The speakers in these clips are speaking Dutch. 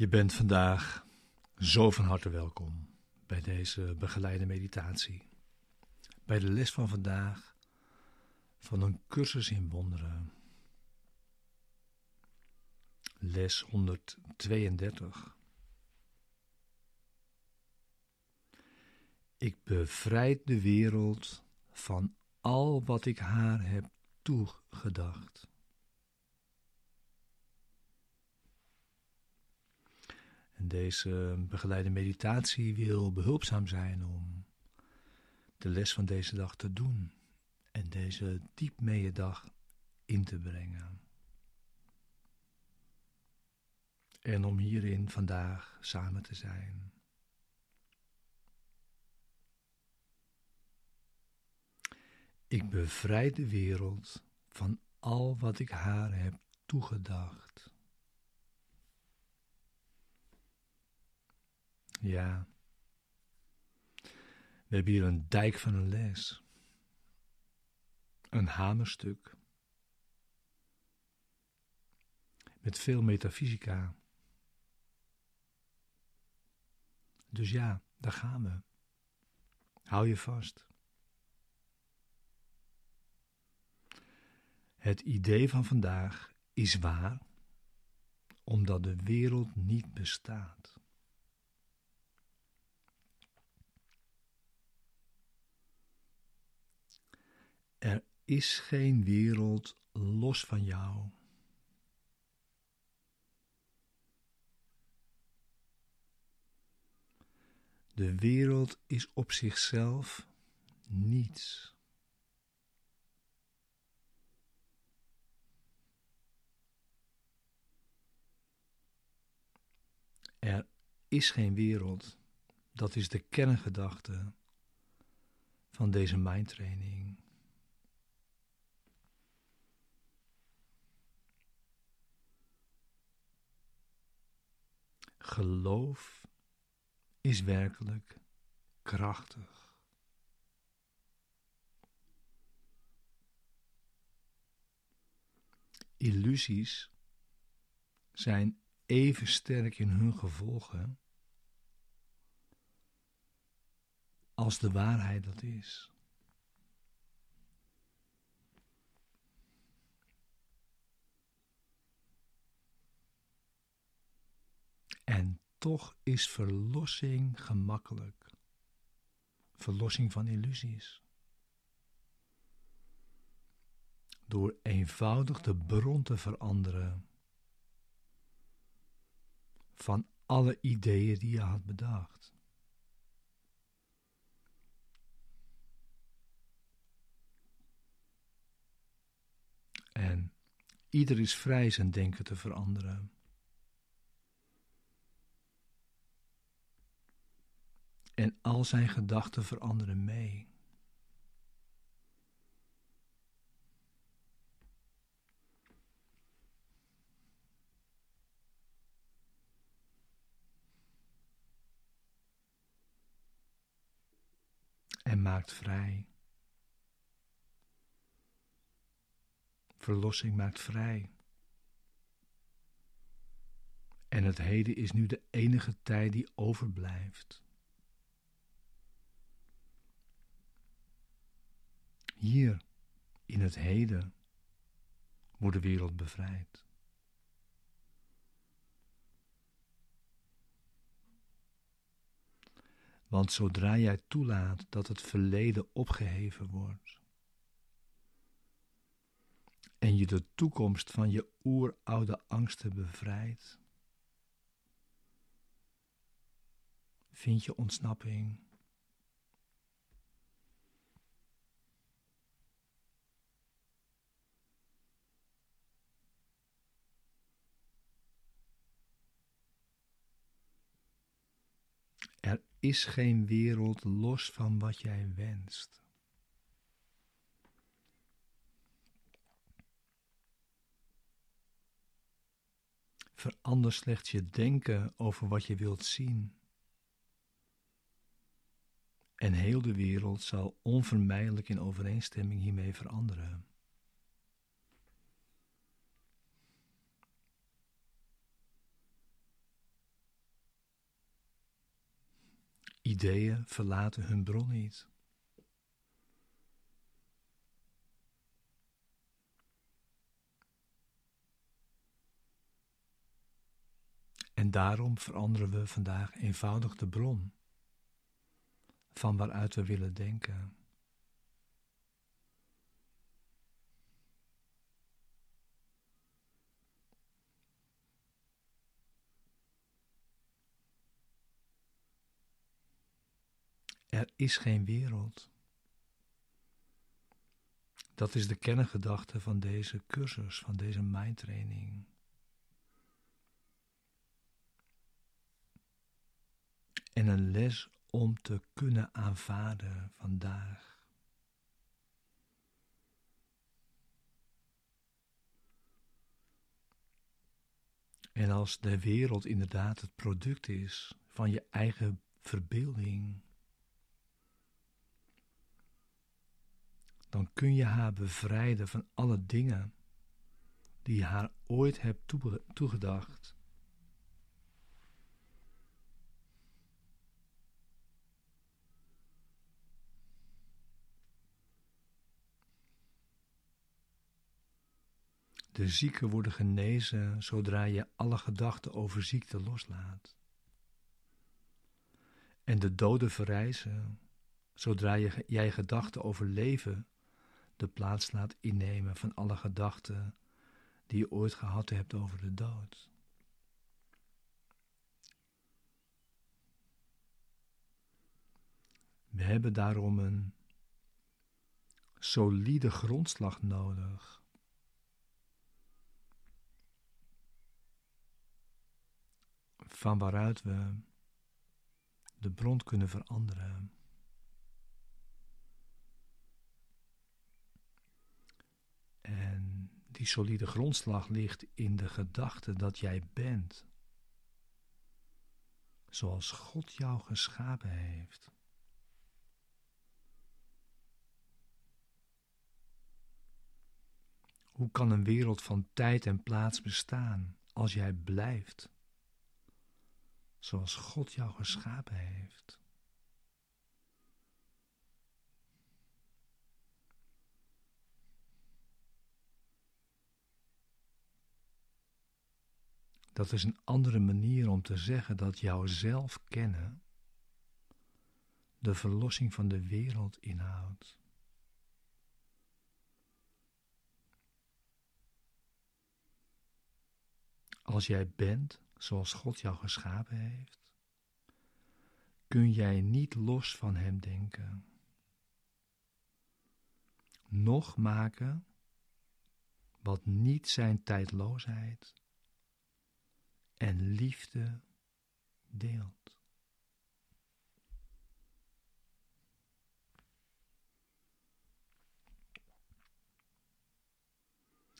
Je bent vandaag zo van harte welkom bij deze begeleide meditatie. Bij de les van vandaag van een cursus in wonderen. Les 132. Ik bevrijd de wereld van al wat ik haar heb toegedacht. En deze begeleide meditatie wil behulpzaam zijn om de les van deze dag te doen en deze diep mee dag in te brengen. En om hierin vandaag samen te zijn. Ik bevrijd de wereld van al wat ik haar heb toegedacht. Ja. We hebben hier een dijk van een les. Een hamerstuk. Met veel metafysica. Dus ja, daar gaan we. Hou je vast. Het idee van vandaag is waar, omdat de wereld niet bestaat. Er is geen wereld los van jou. De wereld is op zichzelf niets. Er is geen wereld. Dat is de kerngedachte van deze mindtraining. Geloof is werkelijk krachtig. Illusies zijn even sterk in hun gevolgen als de waarheid dat is. En toch is verlossing gemakkelijk. Verlossing van illusies. Door eenvoudig de bron te veranderen van alle ideeën die je had bedacht. En ieder is vrij zijn denken te veranderen. En al zijn gedachten veranderen mee. En maakt vrij. Verlossing maakt vrij. En het heden is nu de enige tijd die overblijft. Hier, in het heden, wordt de wereld bevrijd. Want zodra jij toelaat dat het verleden opgeheven wordt en je de toekomst van je oeroude angsten bevrijdt, vind je ontsnapping. Er is geen wereld los van wat jij wenst. Verander slechts je denken over wat je wilt zien. En heel de wereld zal onvermijdelijk in overeenstemming hiermee veranderen. Ideeën verlaten hun bron niet. En daarom veranderen we vandaag eenvoudig de bron van waaruit we willen denken. Er is geen wereld. Dat is de kerngedachte van deze cursus, van deze mindtraining. En een les om te kunnen aanvaarden vandaag. En als de wereld inderdaad het product is van je eigen verbeelding, dan kun je haar bevrijden van alle dingen die je haar ooit hebt toegedacht. De zieken worden genezen zodra je alle gedachten over ziekte loslaat. En de doden verrijzen zodra je, jij gedachten over leven de plaats laat innemen van alle gedachten die je ooit gehad hebt over de dood. We hebben daarom een solide grondslag nodig. Van waaruit we de bron kunnen veranderen. En die solide grondslag ligt in de gedachte dat jij bent zoals God jou geschapen heeft. Hoe kan een wereld van tijd en plaats bestaan als jij blijft zoals God jou geschapen heeft? Dat is een andere manier om te zeggen dat jouw zelf kennen de verlossing van de wereld inhoudt. Als jij bent zoals God jou geschapen heeft, kun jij niet los van Hem denken. Nog maken wat niet zijn tijdloosheid en liefde deelt.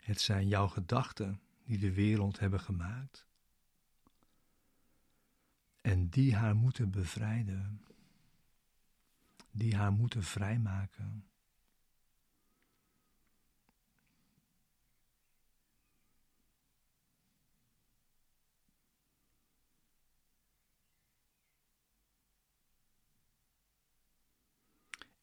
Het zijn jouw gedachten die de wereld hebben gemaakt en die haar moeten bevrijden, die haar moeten vrijmaken.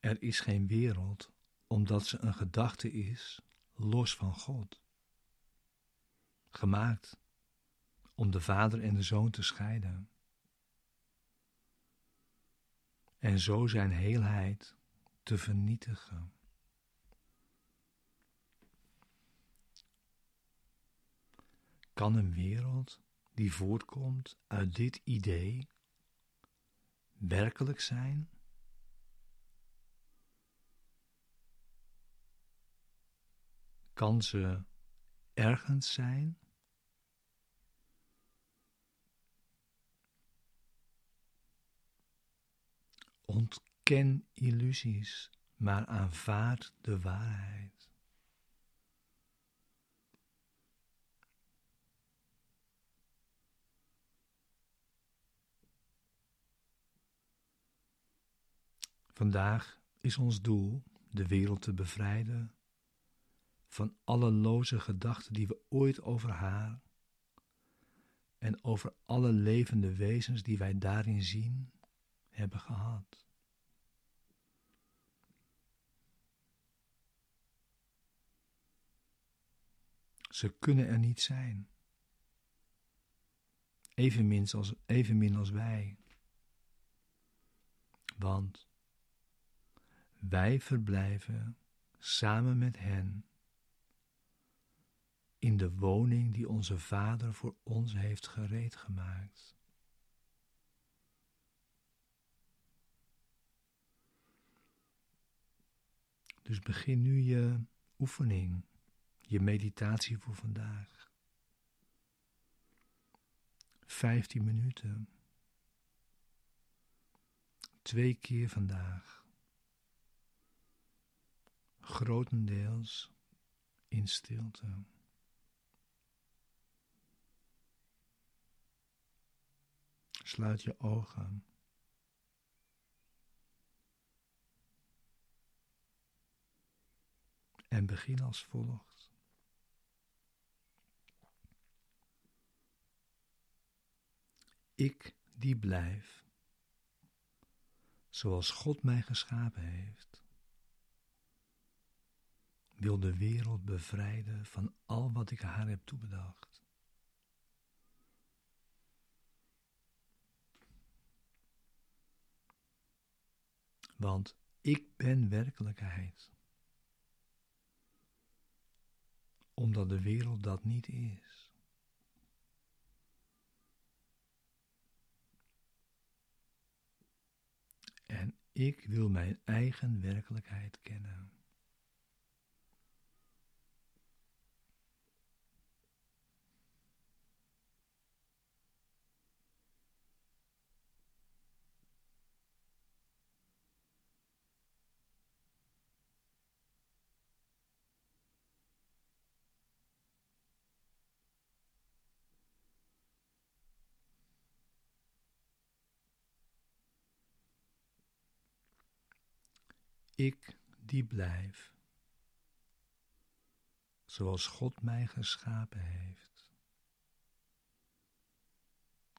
Er is geen wereld omdat ze een gedachte is los van God. Gemaakt om de Vader en de Zoon te scheiden. En zo zijn heelheid te vernietigen. Kan een wereld die voortkomt uit dit idee werkelijk zijn? Kan ze ergens zijn? Ontken illusies, maar aanvaard de waarheid. Vandaag is ons doel de wereld te bevrijden van alle loze gedachten die we ooit over haar en over alle levende wezens die wij daarin zien hebben gehad. Ze kunnen er niet zijn. Evenmin als, evenmin als wij. Want wij verblijven samen met hen in de woning die onze Vader voor ons heeft gereed gemaakt. Dus begin nu je oefening, je meditatie voor vandaag. Vijftien minuten. Twee keer vandaag. Grotendeels in stilte. Sluit je ogen. En begin als volgt. Ik die blijf, zoals God mij geschapen heeft, wil de wereld bevrijden van al wat ik haar heb toebedacht. Want ik ben werkelijkheid. Omdat de wereld dat niet is. En ik wil mijn eigen werkelijkheid kennen. Ik die blijf, zoals God mij geschapen heeft,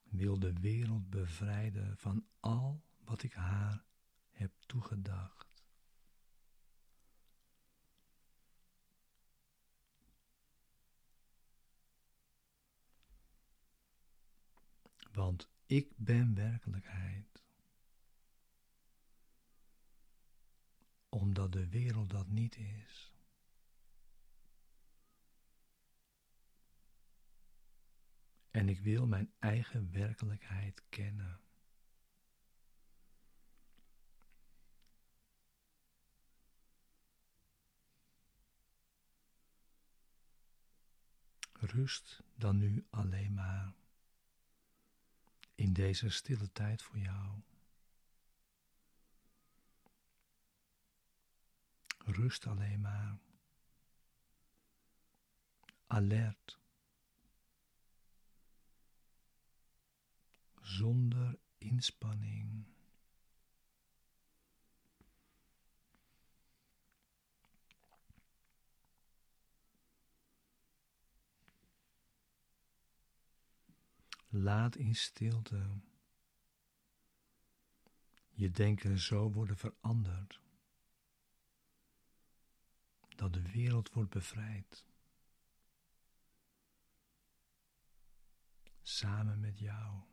wil de wereld bevrijden van al wat ik haar heb toegedacht. Want ik ben werkelijkheid. Omdat de wereld dat niet is. En ik wil mijn eigen werkelijkheid kennen. Rust dan nu alleen maar in deze stille tijd voor jou. Rust alleen maar. Alert. Zonder inspanning. Laat in stilte je denken zo worden veranderd dat de wereld wordt bevrijd. Samen met jou.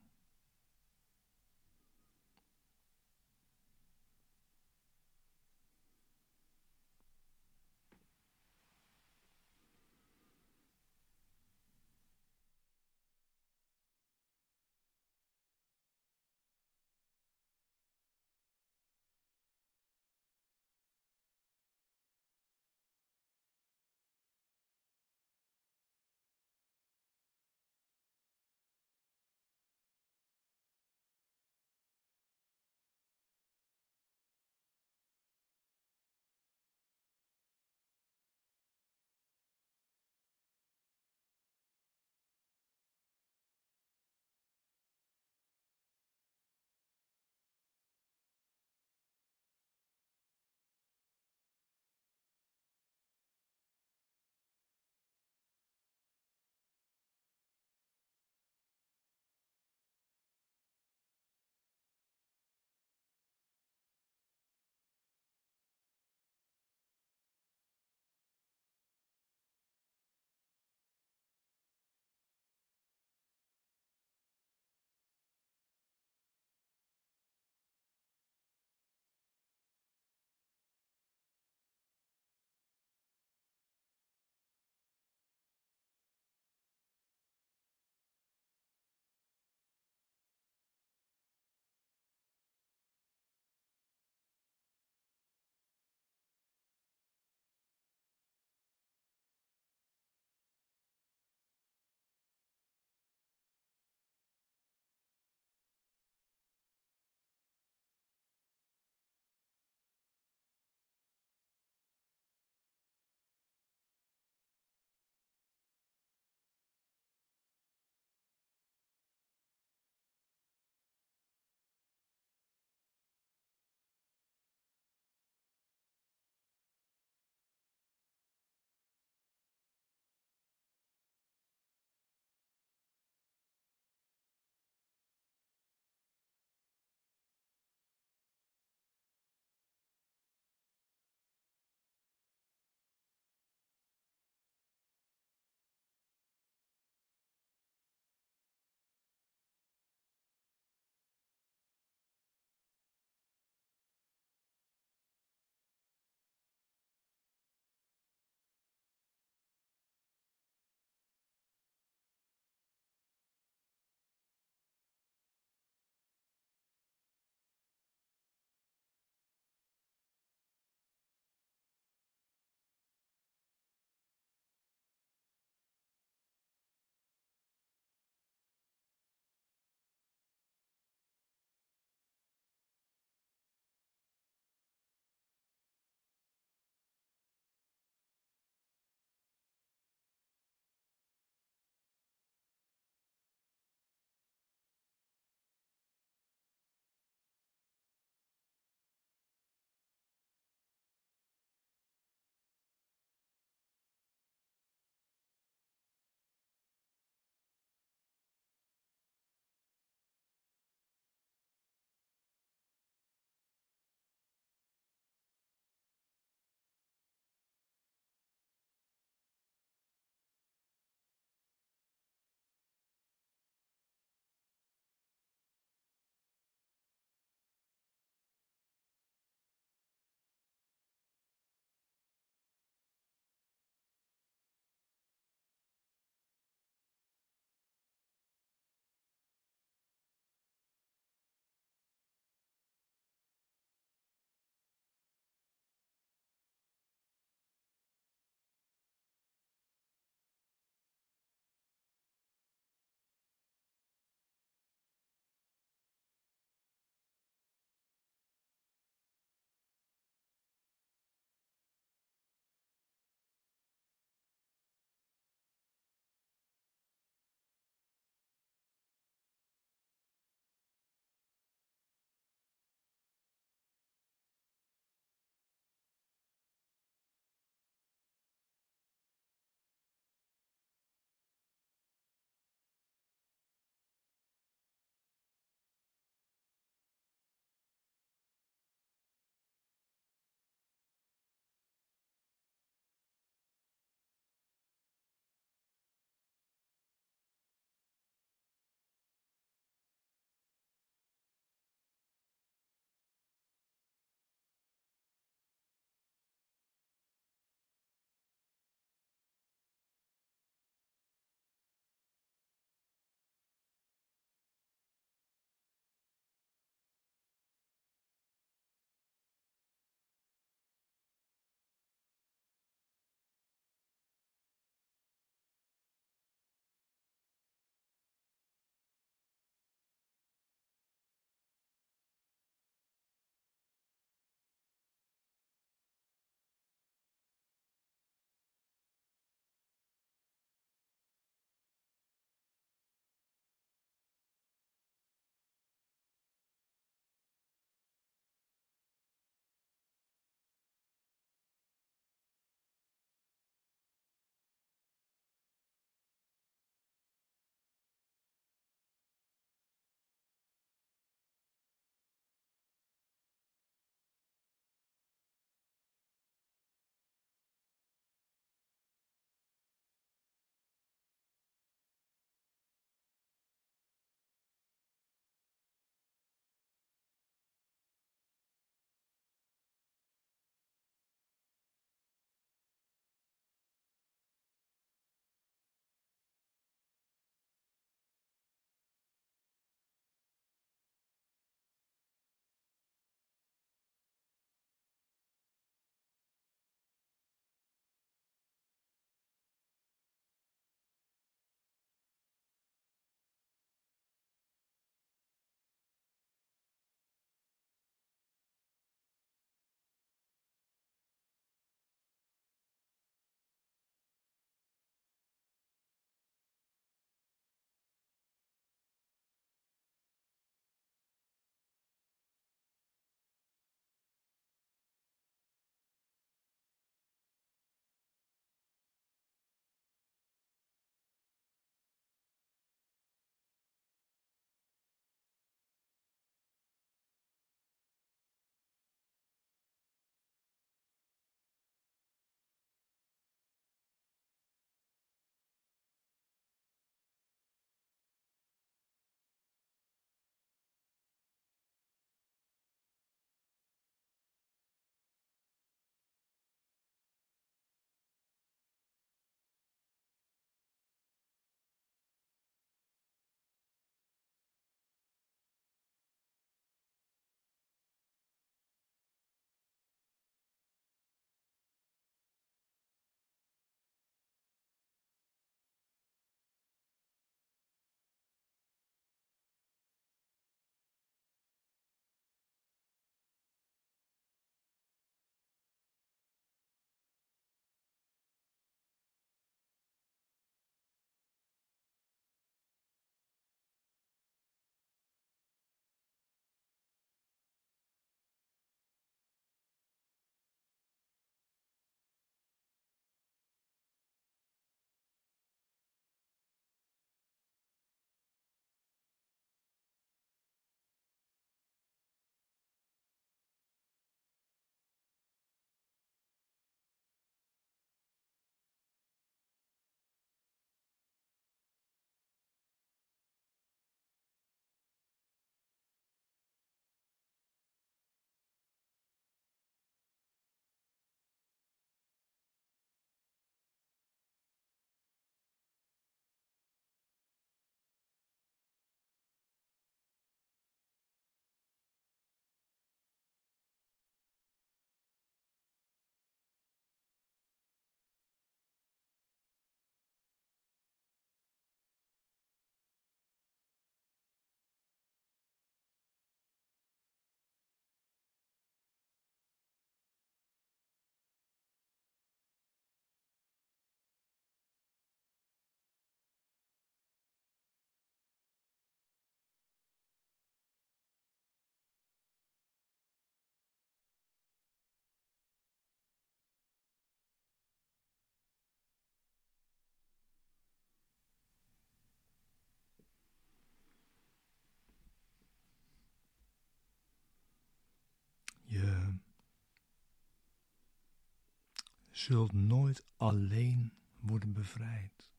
Zult nooit alleen worden bevrijd.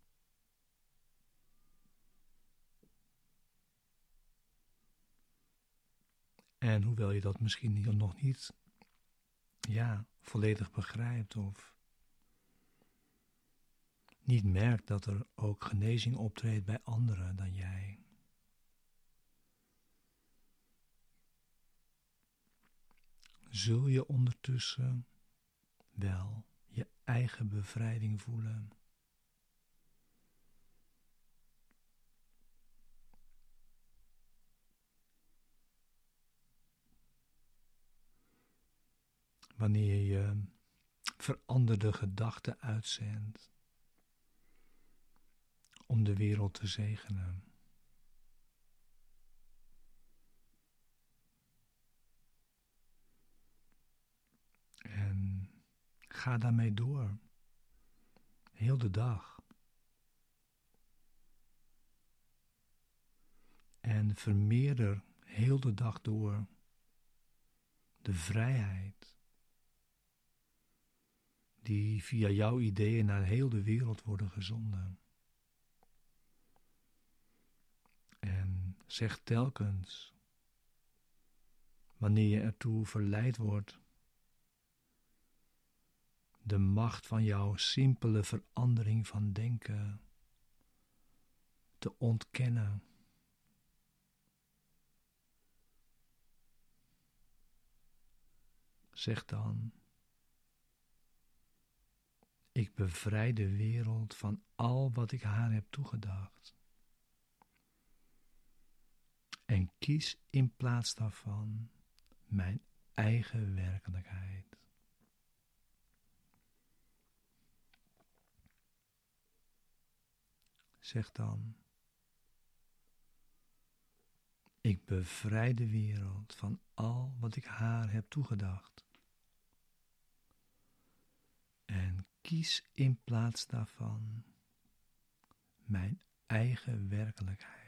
En hoewel je dat misschien nog niet ja, volledig begrijpt of niet merkt dat er ook genezing optreedt bij anderen dan jij. Zul je ondertussen wel eigen bevrijding voelen? Wanneer je veranderde gedachten uitzendt om de wereld te zegenen. Ga daarmee door, heel de dag. En vermeerder heel de dag door de vrijheid die via jouw ideeën naar heel de wereld worden gezonden. En zeg telkens, wanneer je ertoe verleid wordt, de macht van jouw simpele verandering van denken te ontkennen. Zeg dan, ik bevrijd de wereld van al wat ik haar heb toegedacht. En kies in plaats daarvan mijn eigen werkelijkheid. Zeg dan, ik bevrijd de wereld van al wat ik haar heb toegedacht. En kies in plaats daarvan mijn eigen werkelijkheid.